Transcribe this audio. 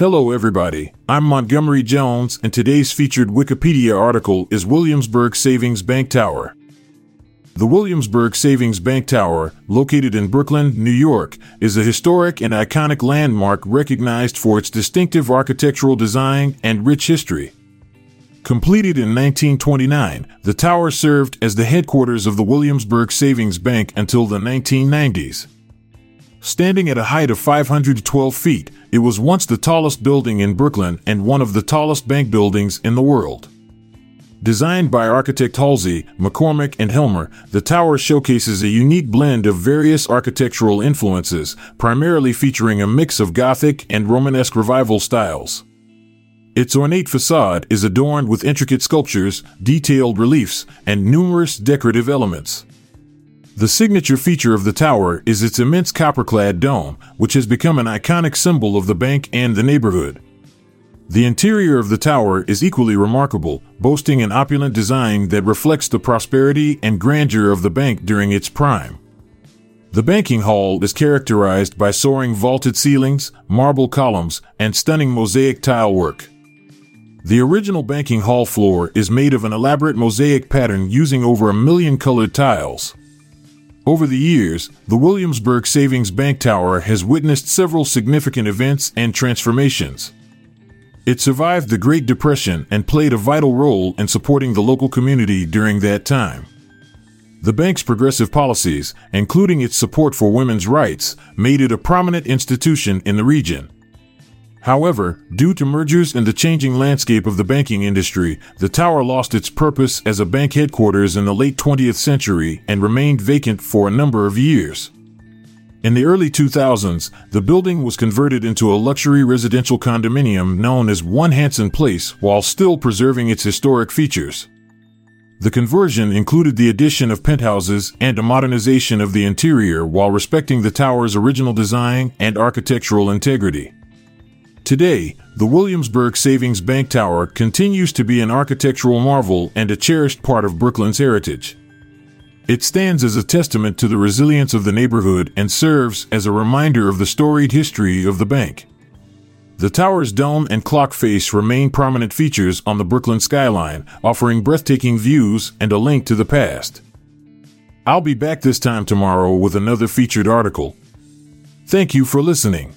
Hello, everybody. I'm Montgomery Jones, and today's featured Wikipedia article is Williamsburgh Savings Bank Tower. The Williamsburgh Savings Bank Tower, located in Brooklyn, New York, is a historic and iconic landmark recognized for its distinctive architectural design and rich history. Completed in 1929, the tower served as the headquarters of the Williamsburgh Savings Bank until the 1990s. Standing at a height of 512 feet, it was once the tallest building in Brooklyn and one of the tallest bank buildings in the world. Designed by architect Halsey, McCormick, and Helmer, the tower showcases a unique blend of various architectural influences, primarily featuring a mix of Gothic and Romanesque revival styles. Its ornate facade is adorned with intricate sculptures, detailed reliefs, and numerous decorative elements. The signature feature of the tower is its immense copper-clad dome, which has become an iconic symbol of the bank and the neighborhood. The interior of the tower is equally remarkable, boasting an opulent design that reflects the prosperity and grandeur of the bank during its prime. The banking hall is characterized by soaring vaulted ceilings, marble columns, and stunning mosaic tile work. The original banking hall floor is made of an elaborate mosaic pattern using over a million colored tiles. Over the years, the Williamsburgh Savings Bank Tower has witnessed several significant events and transformations. It survived the Great Depression and played a vital role in supporting the local community during that time. The bank's progressive policies, including its support for women's rights, made it a prominent institution in the region. However, due to mergers and the changing landscape of the banking industry, the tower lost its purpose as a bank headquarters in the late 20th century and remained vacant for a number of years. In the early 2000s, the building was converted into a luxury residential condominium known as One Hanson Place while still preserving its historic features. The conversion included the addition of penthouses and a modernization of the interior while respecting the tower's original design and architectural integrity. Today, the Williamsburgh Savings Bank Tower continues to be an architectural marvel and a cherished part of Brooklyn's heritage. It stands as a testament to the resilience of the neighborhood and serves as a reminder of the storied history of the bank. The tower's dome and clock face remain prominent features on the Brooklyn skyline, offering breathtaking views and a link to the past. I'll be back this time tomorrow with another featured article. Thank you for listening.